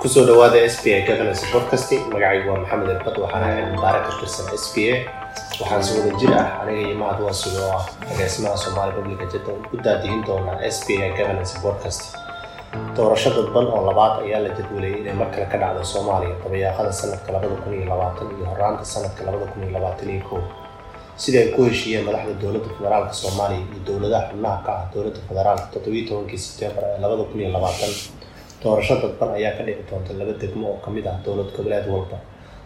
ku soo dhawaada s b a governance podcast magacaygu waa maxamed elbad waxaana ahay mubaarak ka tirsan s b a. Waxaan si wada jir ah aniga iyo mahad waasigo oo ah agaasimaha soomaali publica jadda u daadihin doonaa s b a governance podcast doorasho dadban oo labaad ayaa la jadwaleyay inay mar kale ka dhacdo soomaaliya dabayaaqada sanadka labada kun iyo labaatan iyo horaanta sanadka labada kun iyo labaatan iyo kow sida ay ku heshiiyeen madaxda dowladda federaalka soomaaliya iyo dowladaha xubnaha ka ah dowladda federaalka? Toddobiyi tobankii sebtembar ee labada kun iyo labaatan doorasho dadban ayaa ka dhici doonta laba degmo oo ka mid ah dowlad goboleed walba.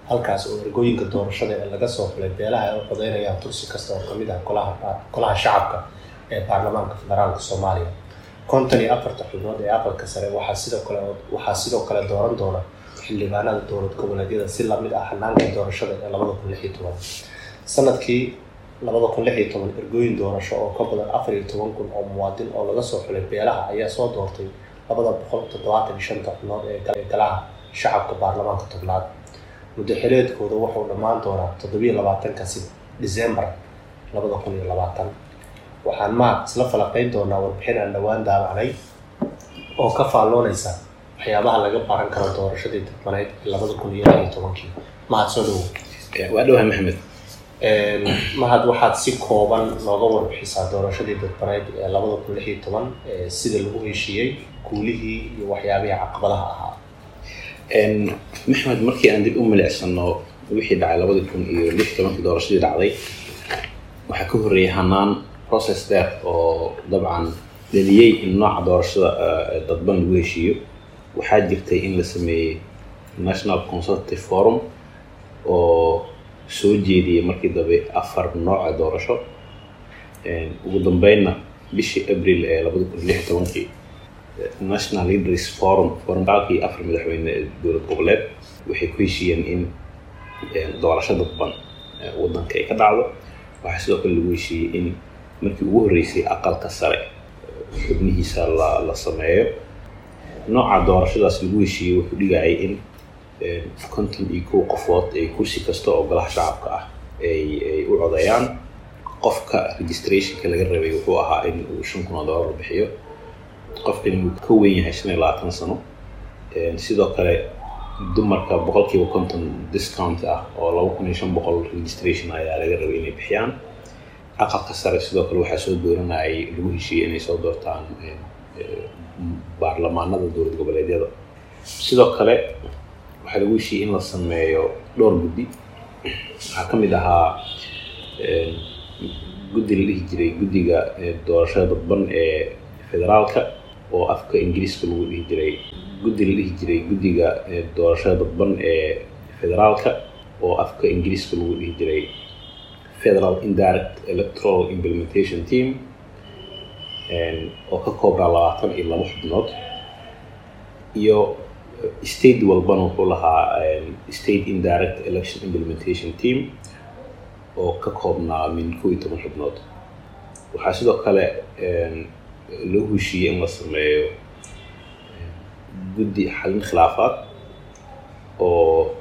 Halkaas oo ergooyinka doorashada ee laga soo xulay beelaha ay u codeynayaan tursi kasta oo ka mid ah golaha shacabka ee baarlamaanka federaalka soomaaliya. Konton iyo afarta xubnood ee aqalka sare waxaa sidoo kale dooran doona xildhibaanada dowlad goboleedyada si la mid ah hanaanka doorashada ee labada kun lix iyo toban. Sanadkii labada kun lix iyo toban ergooyin doorasho oo ka badan afar iyo toban kun oo muwaadin oo laga soo xulay beelaha ayaa soo doortay labada boqol toddobaatan shanta xubnood ee galaha shacabka baarlamaanka tobnaad. Muddo xileedkooda wuxuu dhammaan doonaa toddobiyo labaatankasi decembar labada kun iyo labaatan. Waxaan mahad isla falaqeyn doonaa warbixin aan dhowaan daabacnay oo ka faalloonaysa waxyaabaha laga baran karo doorashadii dadbaneyd ee labada kun iyo lix iyo tobankii. Mahad soo dhowo waa dhawahay maxamed mahad waxaad si kooban nooga warbixisaa doorashadii dadbaneyd ee labada kun lix iyo toban sida lagu heshiiyey guulihii iyo waxyaabihii caqabadaha ahaa. Maxamed markii aan dib u milicsano wixii dhacay labadii kun iyo lix tobankii doorashadii dhacday waxaa ka horreeyay hanaan process dheer oo dabcan dhaliyey in nooca doorashada dadban lagu heshiiyo. Waxaa jirtay in la sameeyey national consultative forum oo soo jeediyey markii dambe afar nooca doorasho. Ugu dambeynna bishii abril ee labada kun lix tobankii national leaders forum forumkaalkii afar madaxweyne ee dowlad goboleed waxay ku heshiiyeen in doorasho dadban waddanka ay ka dhacdo. Waxaa sidoo kale lagu heshiiyey in markii ugu horreysay aqalka sare xubnihiisa la la sameeyo. Nooca doorashadaas lagu heshiiyey wuxuu dhigayay in konton iyo kow qofood ay kursi kasta oo golaha shacabka ah ay u codeeyaan qofka registrationka laga rabay wuxuu ahaa in uu shan kun oo dollar bixiyo. Qofkan inuu ka weyn yahay shan iyo labaatan sano. Sidoo kale dumarka boqolkiiba konton discount ah oo laba kun iyo shan boqol registration ayaa laga rabay inay bixiyaan. Aqalka sare sidoo kale waxaa soo dooranayay lagu heshiiyey inay soo doortaan baarlamaanada dowlad goboleedyada sidoo kale waxaa lagu heshiiyey in la sameeyo dhowr guddi. Waxaa ka mid ahaa guddi la dhihi jiray guddiga doorashada dadban ee federaalka oo afka ingiriiska lagu dhihi jiray. Guddi la dhihi jiray guddiga doorashada dadban ee federaalka oo afka ingiriiska lagu dhihi jiray. Federal indirect electoral implementation team oo ka koobnaa labaatan iyo laba xubnood. Iyo state walbana wuxuu lahaa state indirect election implementation team oo ka koobnaa min kow iyo toban xubnood waxaa sidoo kale loo heshiiyey in la sameeyo guddi xalin khilaafaad oo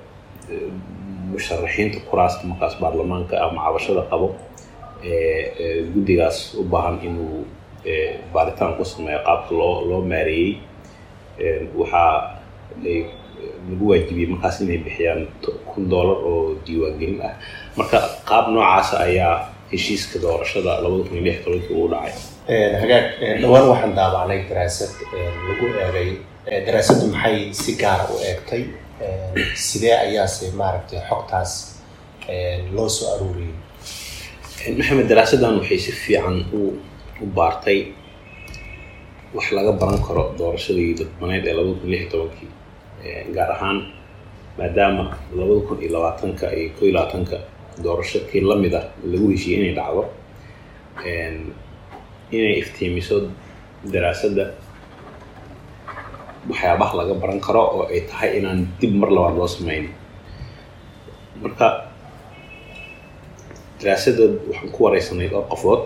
musharaxiinta kuraasta markaas baarlamaanka ama cabashada qabo ee guddigaas u baahan inuu baaritaan ku sameeyo qaabka loo loo maareeyey waxaa lagu waajibiyey markaas inay bixiyaan kun dollar oo diiwaangelin ah. Marka qaab noocaasa ayaa heshiiska doorashada labada kun iyo lix tobankii ugu dhacay. Hagaag dhowaan waxaan daabacnay daraasad lagu eegay daraasaddu maxay si gaara u eegtay? Sidee ayaase maaragtay xogtaas loo soo aruuriyey? Maxamed daraasaddan waxay si fiican u baartay wax laga baran karo doorashadii dadbaneyd ee labada kun lix iyo tobankii gaar ahaan maadaama labada kun iyo labaatanka iyo koo iyo labaatanka doorasho kii la mid ah lagu heshiiyey inay dhacdo inay iftiimiso daraasadda waxyaabaha laga baran karo oo ay tahay inaan dib mar labaad loo sameyn. Marka daraasadda waxaan ku wareysanay dhowr qofood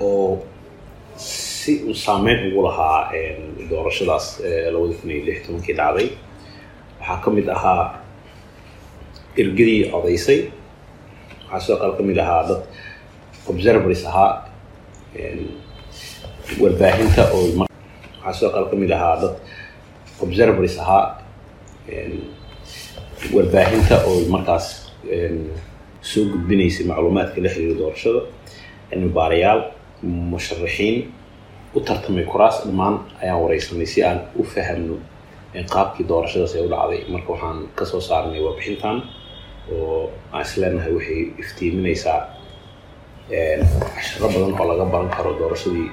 oo si uu saameyn ugu lahaa doorashadaas labada kun iyo lix tobankii dhacday waxaa ka mid ahaa ergadii codaysay waxaa sidoo kale ka mid ahaa dad observers ahaa warbaahinta oo waxaa sidoo kale ka mid ahaa dad observers ahaa warbaahinta oo markaas soo gudbinaysay macluumaadka la xiriira doorashada cilmi baarayaal musharaxiin u tartamay kuraas dhammaan ayaan wareysanay si aan u fahamno qaabkii doorashadaas ay u dhacday. Marka waxaan ka soo saarnay warbixintan oo aan isleenahay waxay iftiiminaysaa casharo badan oo laga baran karo doorashadii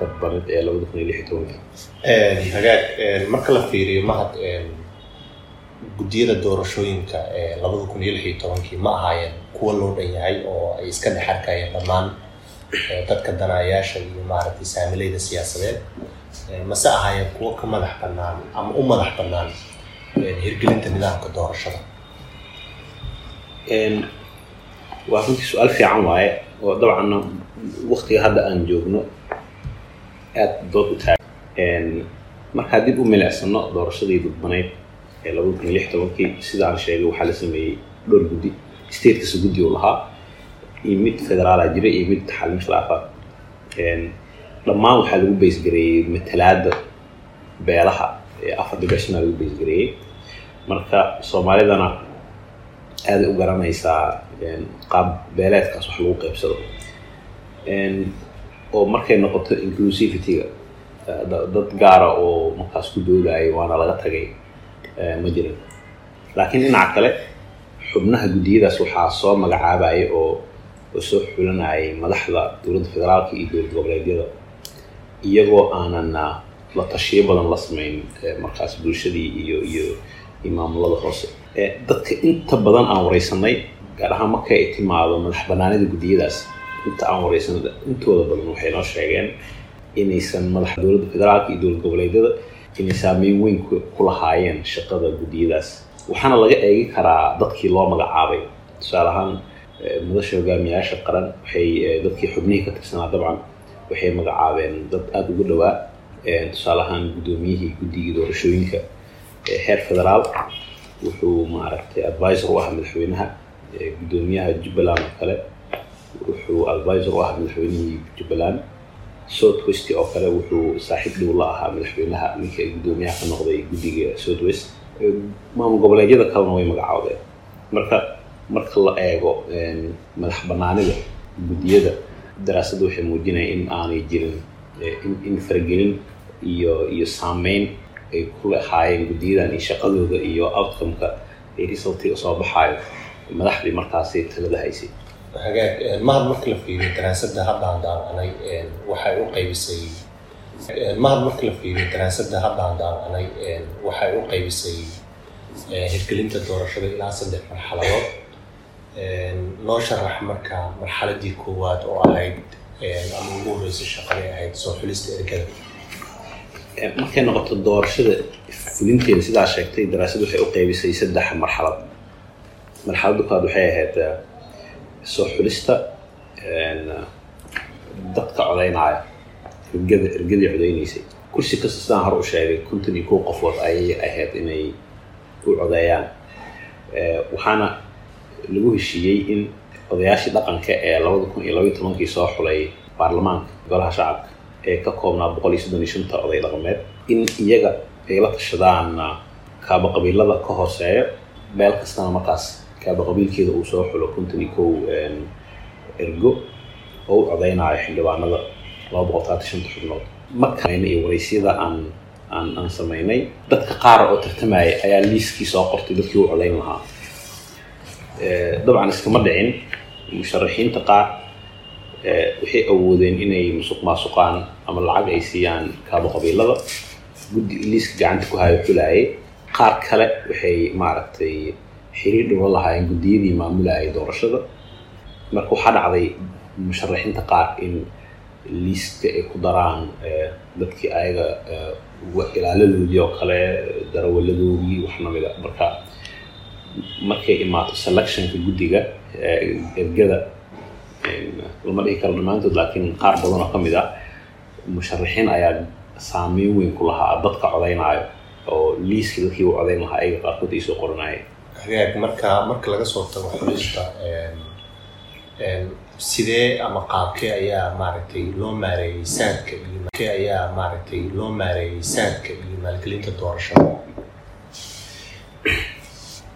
dadbanid ee labada kun iyo lix iyo tobankii hagaag marka la fiiriyo mahad guddiyada doorashooyinka ee labada kun iyo lix iyo tobankii ma ahaayeen kuwa loo dhan yahay oo ay iska dhex arkayeen dhammaan dadka danayaasha iyo maaragtay saamilayda siyaasadeed mase ahaayeen kuwo ka madax bannaan ama u madax bannaan hirgelinta nidaamka doorashada? Waa runtii su'aal fiican waaye oo dabcanna waktiga hadda aan joogno aada dood u taagan markaa dib u milicsano doorashadii dadbaneyd ee labada kun iyo lix tobankii sida aan sheegay waxaa la sameeyey dhowr guddi. State kasta guddi uu lahaa iyo mid federaala jira iyo mid xalin khilaafaad dhammaan waxaa lagu baysgareeyey matalaada beelaha ee afar dibashana lagu baysgareeyey marka soomaalidana aaday u garanaysaa qaab beeleedkaas wax lagu qaybsado. Oo markay noqoto inclusivityga dad gaara oo markaas ku doodaayo waana laga tagay ma jirin. Laakiin dhinaca kale xubnaha guddiyadaas waxaa soo magacaabaya oo oo soo xulanayay madaxda dowladda federaalka iyo dowlad goboleedyada iyagoo aanan la tashiyo badan la samayn markaas bulshadii iyo iyo iyo maamulada hoose dadka inta badan aan wareysanay gaar ahaan marka ay timaado madax banaanida guddiyadaas inta aan wareysanay intooda badan waxay noo sheegeen inaysan madax dowladda federaalka iyo dowlad goboleedyada inay saameyn weyn ku lahaayeen shaqada guddiyadaas. Waxaana laga eegi karaa dadkii loo magacaabay tusaale ahaan madasha hogaamiyayaasha qaran waxay dadkii xubnihii ka tirsanaa dabcan waxay magacaabeen dad aada ugu dhowaa tusaale ahaan guddoomiyihii guddigii doorashooyinka heer federaal. Wuxuu maaragtay advisor u ahaa madaxweynaha guddoomiyaha jubbaland oo kale. Wuxuu advisor u ahaa madaxweynihii jubbaland. South west oo kale wuxuu saaxiib dhow la ahaa madaxweynaha ninka guddoomiyaha ka noqday guddiga south west. Maamul goboleedyada kalena way magacaabeen. Marka marka la eego madax banaanida guddiyada daraasadda waxay muujinaya in aanay jirin in faragelin iyo iyo saameyn ay ku lahaayeen guddiyadan iyo shaqadooda iyo outcome-ka resultiga soo baxaayo. Madaxdii markaasi talada haysay hagaag mahad marka la fiiriyo daraasadda hadda aan daawanay waxay u qaybisay mahad marka la fiiriyo daraasadda hadda aan daawanay waxay u qaybisay hirgelinta doorashada ilaa saddex marxaladood noo sharax marka marxaladii koowaad oo ahayd ama ugu horreysay shaqaday ahayd soo xulista ergada. Markay noqoto doorashada fulinteeda sidaa sheegtay daraasad waxay u qaybisay saddex marxalad. Marxaladda koowaad waxay ahayd soo xulista dadka codaynaya ergada ergadii codaynaysay. Kursi kasta sidaan hore u sheegay konton iyo kow qofood ayay ahayd inay u codeeyaan. Waxaana lagu heshiiyey in odayaashii dhaqanka ee labada kun iyo labaiy tobankii soo xulay baarlamaanka golaha shacabka ee ka koobnaa boqol iyo soddon iyo shanta oday dhaqameed in iyaga ay la tashadaan kaaba qabiilada ka hooseeya beel kastana markaas kaaba qabiilkeeda uu soo xulo konton iyo kow ergo oo u codaynaayo xildhibaanada laba boqol talaatan shanta xubnood. Markaan iyo waraysyada aan aan aan samaynay dadka qaar oo tartamaya ayaa liiskii soo qortay dadkii u codayn lahaa dabcan iskama dhicin musharaxiinta qaar waxay awoodeen inay musuq maasuqaan ama lacag ay siiyaan kaabo qabiilada. Guddi liiska gacanta ku hayo xulaayay. Qaar kale waxay maaragtay xiriir dhibo lahaayeen guddiyadii maamulayay doorashada. Marka waxaa dhacday musharaxiinta qaar in liiska ay ku daraan dadkii ayaga ilaaladoodii oo kale darawaladoodii wax namida marka markay imaato selectionka guddiga ergada lama dhihi karo dhammaantood laakiin qaar badan oo ka mid ah musharaxiin ayaa saameyn weyn ku lahaa dadka codaynaayo oo liiska dadkii u codayn lahaa ayaga qaarkood ay soo qoranaya hagaag marka marka laga soo tago xulista sidee ama qaabkee ayaa maaragtay loo maareeyey saadka ayaa maaragtay loo maareeyey saadka iyo maalgelinta doorashada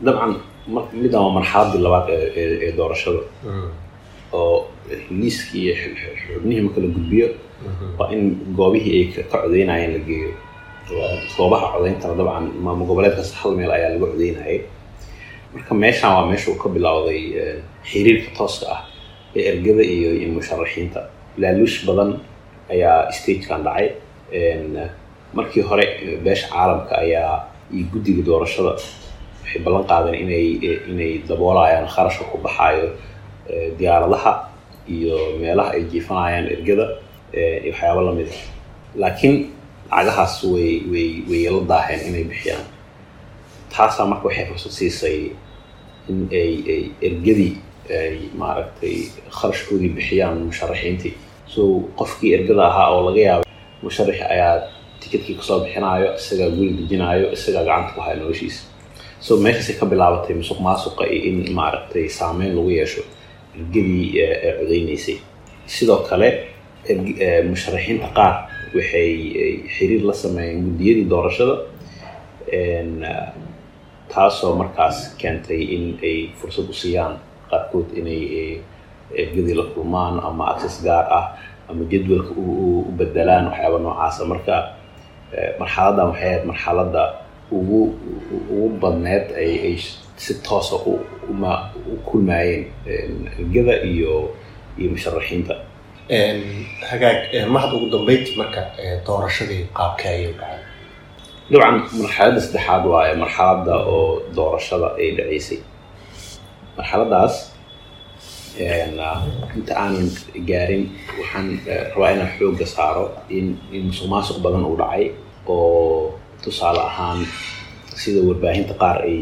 dabcan middan waa marxaladii labaad ee doorashada. Oo liiskii iyo xubnihii marka la gudbiyo waa in goobihii ay ka codeynayeen la geeyo goobaha codeyntana dabcan maamul goboleedkaas hal meel ayaa laga codeynayay marka meeshan waa meesha uu ka bilowday xiriirka tooska ah ee ergada iyo iyo musharaxiinta. Laaluush badan ayaa stagekan dhacay. Markii hore beesha caalamka ayaa iyo guddiga doorashada waxay ballan qaadeen inay inay daboolayaan kharashka ku baxaayo diyaaradaha iyo meelaha ay jiifanayaan ergada iyo waxyaabo la mid a laakiin lacagahaas way way way la daaheen inay bixiyaan. Taasaa marka waxay fursad siisay in ay ay ergadii ay maaragtay kharashkoodii bixiyaan musharaxiintii. So qofkii ergada ahaa oo laga yaabay musharaxi ayaa tikidkii ka soo bixinaayo isagaa guri dejinaayo isagaa gacanta ku haya noloshiisa so meeshaasay ka bilaabatay musuq maasuqa iyo in maaragtay saameyn lagu yeesho ergadii ee codeynaysay sidoo kale musharaxiinta qaar waxay xiriir la sameeyeen guddiyadii doorashada taasoo markaas keentay in ay fursad u siiyaan qaarkood inay ergadii la kulmaan ama access gaar ah ama jadwalka u bedelaan waxyaaba noocaasa marka. Marxaladdan waxay ahayd marxaladda ugu ugu badneed ay ay si toosa uma u kulmaayeen ergada iyo iyo musharaxiinta hagaag mahad ugu dambeyntii marka doorashadii qaabkee ayay dhacay? Dabcan marxaladda saddexaad waaye marxaladda oo doorashada ay dhaceysay marxaladdaas inta aanan gaarin waxaan rabaa inaan xoogga saaro in in musuq maasuq badan uu dhacay oo tusaale ahaan sida warbaahinta qaar ay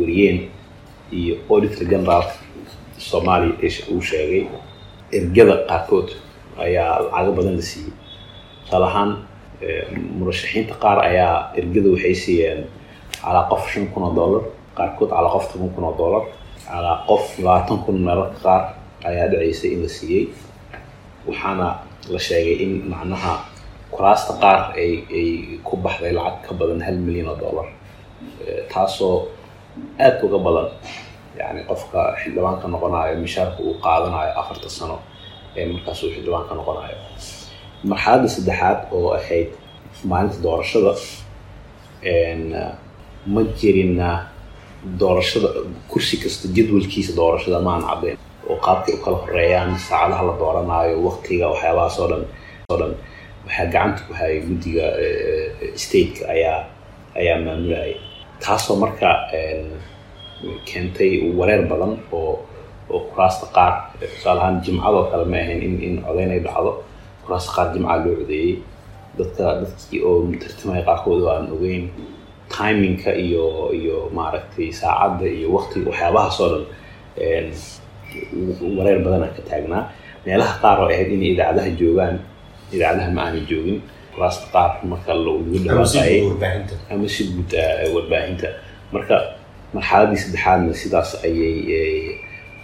wariyeen iyo auditor general soomaaliya uu sheegay ergada qaarkood ayaa lacago badan la siiyey. Tusaale ahaan murashaxiinta qaar ayaa ergada waxay siiyeen calaa qof shan kun oo dollar qaarkood calaa qof toban kun oo dollar calaa qof labaatan kun meelarka qaar ayaa dhaceysay in la siiyey. Waxaana la sheegay in macnaha kuraasta qaar ay ay ku baxday lacag ka badan hal milyan oo dollar. Taasoo aad uga badan. Yani qofka xildhibaanka noqonayo mishaarka uu qaadanayo afarta sano ee markaas uu xildhibaanka noqonayo. Marxaladda saddexaad oo ahayd maalinta doorashada ma jirina doorashada kursi kasta jadwalkiisa doorashada maan caddeyn oo qaabkay u kala horeeyaan saacadaha la dooranayo waqtiga waxyaabahaas oo dhan oo dhan waxaa gacanta ku hayay guddiga stateka ayaa ayaa maamulayay taasoo marka keentay wareer badan oo oo kuraasta qaar tusaale ahaan jimcadoo kale ma ahayn in in codeyn ay dhacdo kuraasta qaar jimcaa loo codeeyey dadka dadkii oo tartamaya qaarkood oo aan ogeyn timingka iyo iyo maaragtay saacadda iyo waqtiga waxyaabahaas oo dhan wareer badanaa ka taagnaa. Meelaha qaar oo ahayd inay idaacadaha joogaan idaacadaha ma aanay joogin kuraasta qaar marka lagu dhawaaqayay ama si guud warbaahinta marka marxaladdii saddexaadna sidaas ayay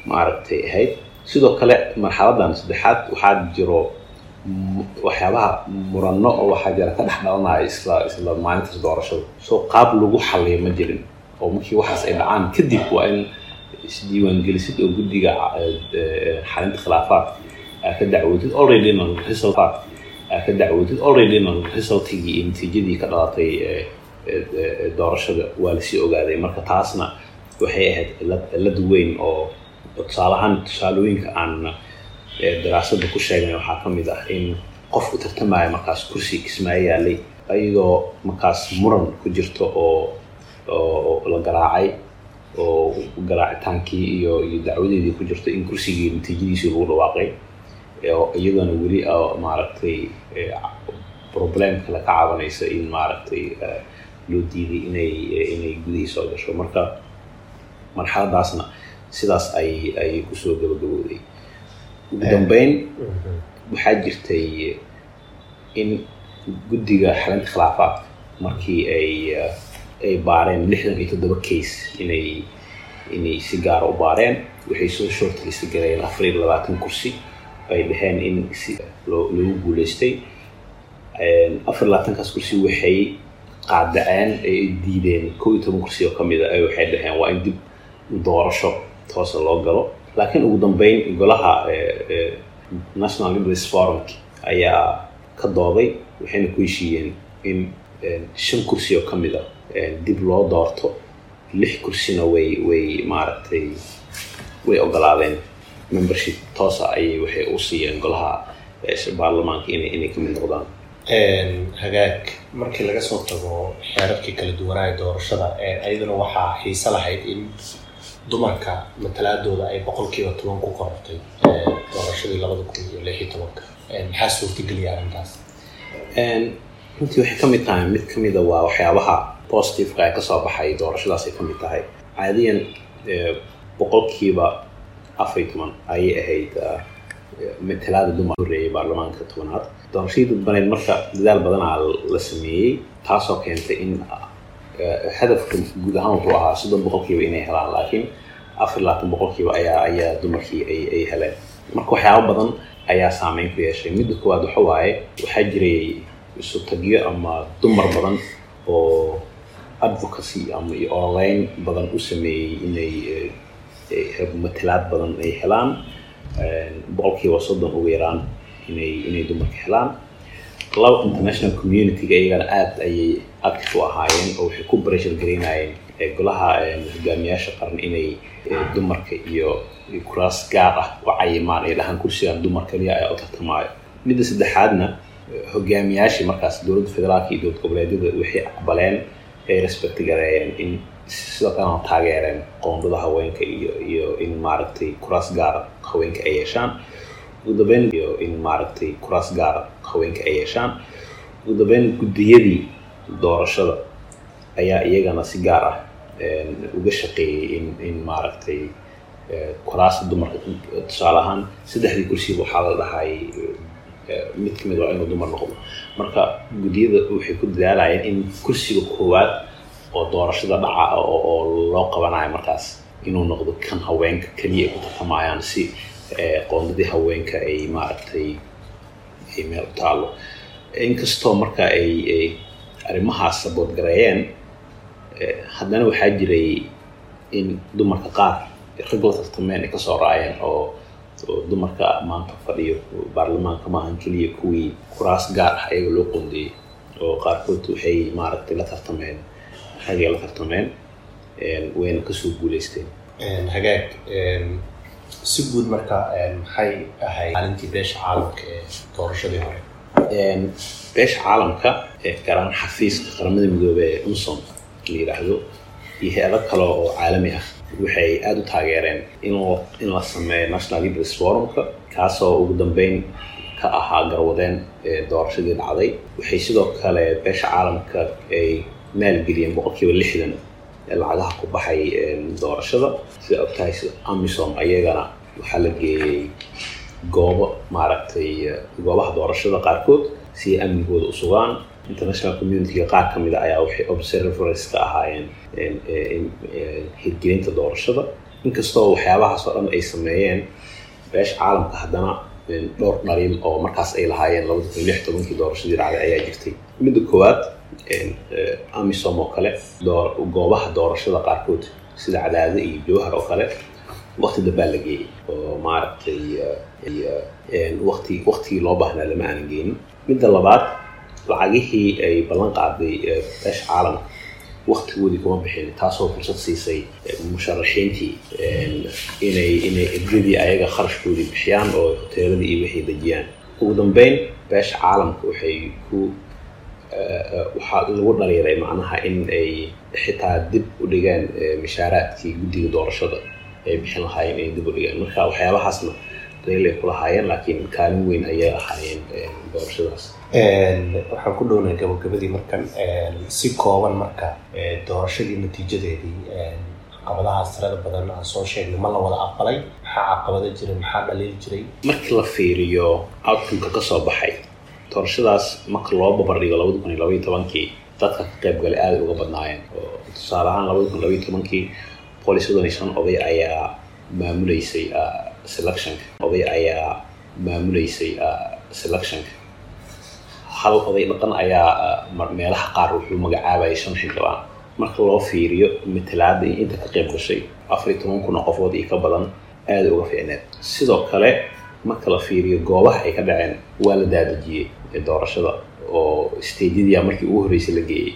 maaragtay ahayd sidoo kale marxaladdan saddexaad waxaa jiro waxyaabaha muranno oo waxaa jira ka dhex dhalanaya isla isla maalintaas doorashada soo qaab lagu xalliyo ma jirin oo markii waxaas ay dhacaan kadib waa in isdiiwaangelisid oo guddiga xalinta khilaafaad ka dacwootid alreadyna resultaad ka dacwootid alreadyna resultigii iyo natiijadii ka dhalatay doorashada waa la sii ogaaday marka taasna waxay ahayd cilad weyn oo tusaale ahaan tusaalooyinka aan daraasadda ku sheegnay waxaa ka mid ah in qofku tartamaya markaas kursi kismaayo yaalay iyadoo markaas muran ku jirto oo oo la garaacay oo garaacitaankii iyo iyo dacwadeedii ku jirto in kursigii natiijadiisii lagu dhawaaqay iyadoona weli maaragtay problem kale ka cabanaysa in maaragtay loo diiday inay inay gudihii soo gasho. Marka marxaladaasna sidaas ay ay ku soo gabagabooday. Ugu dambeyn waxaa jirtay in guddiga xalinta khilaafaadka markii ay ay baareen lixdan iyo toddoba case inay inay si gaara u baareen. Waxay soo shortlist galeen afar iyo labaatan kursi ay dhaheen in loogu guuleystay. Afar labaatankaas kursi waxay qaadaceen ay diideen kow iyo toban kursi oo ka mid a waxay dhaheen waa in dib doorasho toosa loo galo. Laakiin ugu dambeyn golaha national liberals forum ayaa ka dooday waxayna ku heshiiyeen in shan kursi oo ka mid a dib loo doorto. Lix kursina way way maaragtay way ogolaadeen membership toosa ayay waxay u siiyeen golaha baarlamaanka inay inay ka mid noqdaan. Hagaag. Markii laga soo tago xeerarkii kala duwanaayo doorashada ayaduna waxaa xiise lahayd in dumarka matalaadooda ay boqolkiiba toban ku korortay doorashadii labada kun iyo lix iyo tobanka maxaa suurtageliya arrintaas? Runtii waxay ka mid tahay mid ka mida waa waxyaabaha positiveka ee ka soo baxay doorashadaas ay ka mid tahay. Caadiyan boqolkiiba afar iyo toban ayay ahayd matalaada dumar horeeyay baarlamaanka tobanaad. Doorashadii dadbaneed marka dadaal badanaa la sameeyey taasoo keentay in hadafka guud ahaan wuxuu ahaa soddon boqolkiiba inay helaan laakiin afar iyo boqolkiiba ayaa ayaa dumarkii ay ay heleen. Marka waxyaabo badan ayaa saameyn ku yeeshay. Midda koowaad waxa waaye waxaa jiray isu tagyo ama dumar badan oo advocacy ama ololeyn badan u sameeyey inay matalaad badan ay helaan boqolkiiba soddon ugu yaraan inay inay dumarka helaan. Laba international community-ga iyagana aada ayay active u ahaayeen oo waxay ku pressure garaynayeen golaha hogaamiyaasha qaran inay dumarka iyo kuraas gaar ah u cayimaan ay dhahaan kursigan dumar kaliya ayaa u midda saddexaadna hogaamiyaashii markaas dowladda federaalka iyo dowlad goboleedyada waxay aqbaleen ay respect gareeyeen in sidoo kalena taageereen qoondada haweenka iyo iyo in maaragtay kuraas gaara haweenka ay yeeshaan. Ugu dambeyn iyo in maaragtay kuraas gaara haweenka ay yeeshaan. Ugu dambeyn guddiyadii doorashada ayaa iyagana si gaar ah uga shaqeeyey in in maaragtay kuraasta dumarka tusaale ahaan saddexdii kursiba waxaa la dhahay mid ka mid waa inuu dumar noqdo. Marka guddiyada waxay ku dadaalayeen in kursiga koowaad oo doorashada dhaca oo loo qabanayo markaas inuu noqdo kan haweenka keliya ku tartamayaan si qoondadii haweenka ay maaragtay ay meel u taalo inkastoo marka ay ay arrimahaas saboodgareeyeen haddana waxaa jiray in dumarka qaar rag la tartameen ay ka soo raaceen oo dumarka maanta fadhiyo baarlamaanka maahan keliya kuwii kuraas gaar ah ayaga loo qoondeeyey. Oo qaarkood waxay maaragtay la tartameen ragay la tartameen wayna ka soo guuleysteen hagaag si guud marka maxay ahayd maalintii beesha caalamka ee doorashadii hore beesha caalamka gaaraan xafiiska qaramada midoobey ee unsom la yidhaahdo iyo hay'ado kale oo caalami ah waxay aada u taageereen in in la sameeyo national liberals forumka kaasoo ugu dambeyn ka ahaa garwadeen doorashadii dhacday waxay sidoo kale beesha caalamka ay maalgeliyeen boqolkiiba lixdan lacagaha ku baxay doorashada. Sida ogtahay amisom ayagana waxaa la geeyey goobo maaragtay goobaha doorashada qaarkood si ay amnigooda u sugaan. International community-ga qaar ka mid a ayaa waxay observers ka ahaayeen hirgelinta doorashada. Inkastoo waxyaabahaas oo dhan ay sameeyeen beesha caalamka haddana dhowr dhaliil oo markaas ay lahaayeen labada kun lix tobankii doorashadii dhacday ayaa jirtay. Midda koowaad amisom oo kale goobaha doorashada qaarkood sida cadaado iyo jowhar oo kale waqti dambaa la geeyey oo maaragtay waqti waqtigii loo baahnaa lama aanan geenin. Midda labaad lacagihii ay ballan qaaday beesha caalamka. Waqtigoodii kuma bixin taasoo fursad siisay musharaxiintii inay inay ergadii ayaga kharashkoodii bixiyaan oo hoteeladii iyo wixii dejiyaan. Ugu dambeyn beesha caalamka waxay ku waxaa lagu dhaliilay macnaha in ay xitaa dib u dhigeen mishaaraadkii guddiga doorashada ay bixin lahaayeen inay dib u dhigeen. Marka waxyaabahaasna daliil ay kulahaayeen laakiin kaalin weyn ayay ahaayeen doorashadaas. Waxaan ku dhownay gabagabadii markan si kooban marka doorashadii natiijadeedii caqabadahaas tirada badan aan soo sheegnay. Ma la wada aqbalay? Maxaa caqabado jiray? Maxaa dhaliil jiray? Markii la fiiriyo outcomeka ka soo baxay doorashadaas marka loo babardhigo labada kun iyo labaiyo tobankii. Dadka ka qayb galay aada uga badnaayeen. Oo tusaale ahaan labada kun labaiyo tobankii boqol shan oday ayaa maamuleysay selectionka oday ayaa maamuleysay selectionka hal oday dhaqan ayaa meelaha qaar wuxuu magacaabayay shan xildhibaan marka loo fiiriyo matalaada iyo inta ka qayb gashay afar iyo toban kun oo qofood iyo ka badan aada uga fiicneed. Sidoo kale marka la fiiriyo goobaha ay ka dhaceen waa la daadejiyey doorashada oo stadiadia markii ugu horreysay la geeyey.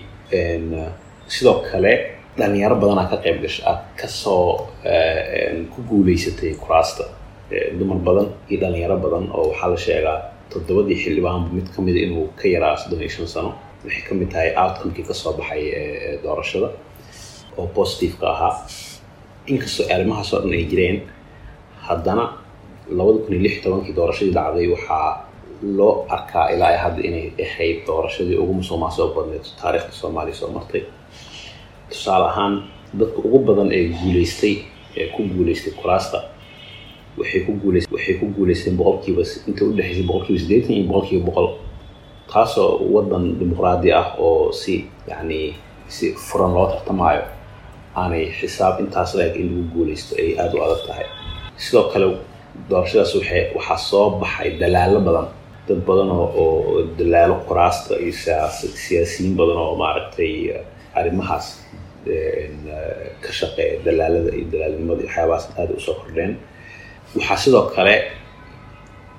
Sidoo kale dhalinyaro badanaa ka qayb gashay aad ka soo ku guuleysatay kuraasta. Dumar badan iyo dhalinyaro badan oo waxaa la sheegaa toddobadii xildhibaanba mid ka mida inuu ka yaraa soddon iyo shan sano waxay ka mid tahay outcomekii ka soo baxay doorashada oo positiveka ahaa. Inkastoo arrimahaasoo dhan ay jireen haddana labada kun iyo lix tobankii doorashadii dhacday waxaa loo arkaa ilaa ay hadda inay ahayd doorashadii ugu musuqmaasuqa badneed taariikhda soomaaliya soo martay. Tusaale ahaan dadka ugu badan ee guuleystay ee ku guuleystay kuraasta waxay ku guuleys waxay ku guuleysteen boqolkiiba inta u dhexaysay boqolkiiba siddeetan iyo boqolkiiba boqol taasoo waddan dimuqraadi ah oo si yacni si furan loo tartamaayo. Aanay xisaab intaas la-eg in lagu guuleysto ay aada u adag tahay. Sidoo kale doorashadaas waxaa soo baxay dalaalo badan. Dad badan oo dalaalo kuraasta iyo siyaasiyiin badan oo maaragtay arrimahaas ka shaqeeya dalaalada iyo dalaalnimada iyo waxyaabahaas aada u soo kordheen. Waxaa sidoo kale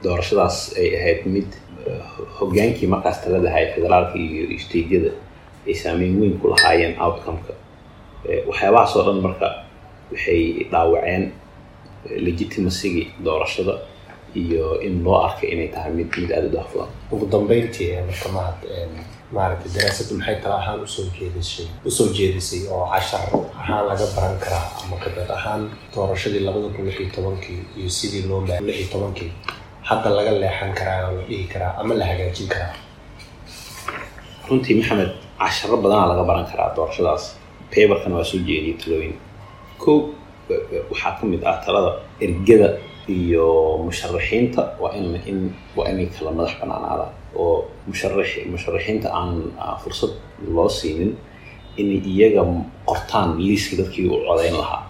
doorashadaas ay ahayd mid hogaankii markaas talada hay federaalka iyo stadiada ay saameyn weyn ku lahaayeen outcomeka. Waxyaabahaas oo dhan marka waxay dhaawaceen legitimacygi doorashada iyo in loo arkay inay tahay mid mid aada u daahfudan ugu dambeyntii marka mahad maaragtay daraasaddu maxay tala ahaan u soo jeedisay u soo jeedisay oo cashar ahaan laga baran karaa ama kadad ahaan doorashadii labada kun lix iyo tobankii iyo sidii loo maa lix iyo tobankii hadda laga leexan karaa oo la dhihi karaa ama la hagaajin karaa? Runtii maxamed casharo badanaa laga baran karaa doorashadaas. Paperkana waa soo jeediyay talooyin ko waxaa ka mid ah talada ergada iyo musharaxiinta. Waa in in waa inay kala madax banaanaadaan oo musharax musharaxiinta aan fursad loo siinin inay iyaga qortaan liiska dadkii u codayn lahaa.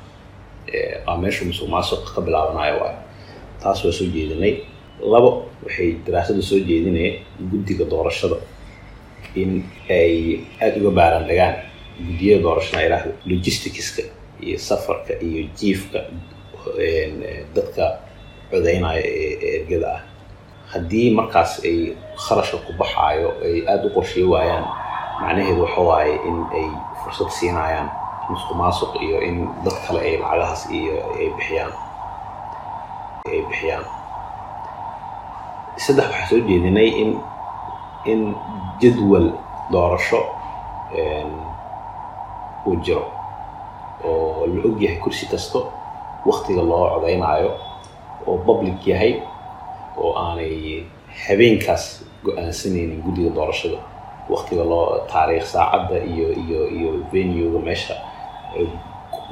Waa meesha musuq ka bilaabanayo waay taas waa soo jeedinay. Labo waxay daraasada soo jeedinaya guddiga doorashada in ay aada uga baaraan degaan guddiyada doorashada ilaahdo logisticska iyo safarka iyo jiifka dadka codaynaya ee ergada ah. Haddii markaas ay kharashka ku baxaayo ay aada u qorsheey waayaan macnaheedu waxa waaye in ay fursad siinayaan musuq maasuq iyo in dad kale ay lacagahaas iyo ay bixiyaan ay bixiyaan. Saddex waxaa soo jeedinay in in jadwal doorasho uu jiro oo la og yahay kursi kasto waktiga loo codaynaayo oo public yahay oo aanay habeenkaas go'aansanaynin guddiga doorashada. Waktiga loo taariikh saacadda iyo iyo iyo venuega meesha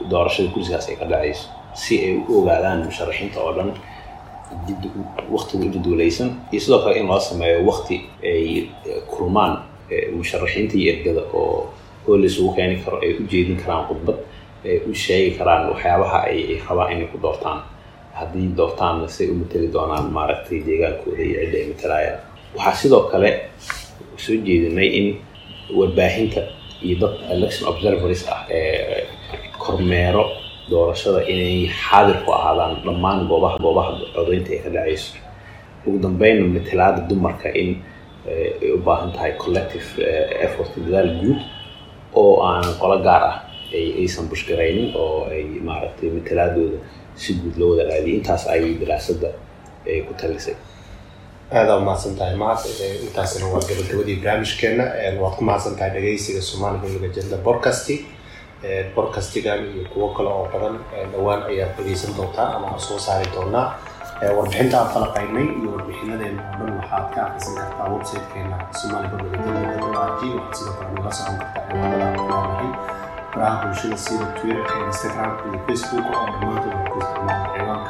doorashada kursigaas ay ka dhacayso si ay u ogaadaan musharaxiinta oo dhan waktiga u jadwalaysan iyo sidoo kale in loo sameeyo wakti ay kulmaan musharaxiinta iyo ergada oo oo laysugu keeni karo ay u jeedin karaan khudbad u sheegi karaan waxyaabaha ay rabaan inay ku doortaan. Haddii doortaanna say u mateli doonaan maaragtay deegaankooda iyo cidda ay matalaayaan waxaa sidoo kale soo jeedinay in warbaahinta iyo dad election observers ah ee kormeero doorashada inay xaadir ku ahaadaan dhammaan goobaha goobaha codaynta ay ka dhacayso. Ugu dambeynna matalaada dumarka in ay u baahan tahay collective effort dadaal guud oo aan qolo gaar ah aysan bushgaraynin oo ay maaragtay matalaadooda si guud loo wada raadiyay intaas ayay daraasadda ku talisay aada umahadsan tahay mahad intaasina waa gabagabadii barnaamijkeena waad ku mahadsan tahay dhegeysiga somali public agenda podcasti podcastigan iyo kuwo kale oo badan dhowaan ayaad dhegeysan doontaa ama soo saari doonaa warbixinta aan falaqaynay iyo warbixinadeena oo dhan waxaad ka akhrisan kartaa websitekeena somali public agenda waxaad sidoo kale nala socon kartaa ciwaanada aan ku leenahay و هوشه سیرت توی اینستاگرام توی فیسبوک و آنمات و دوستان ایران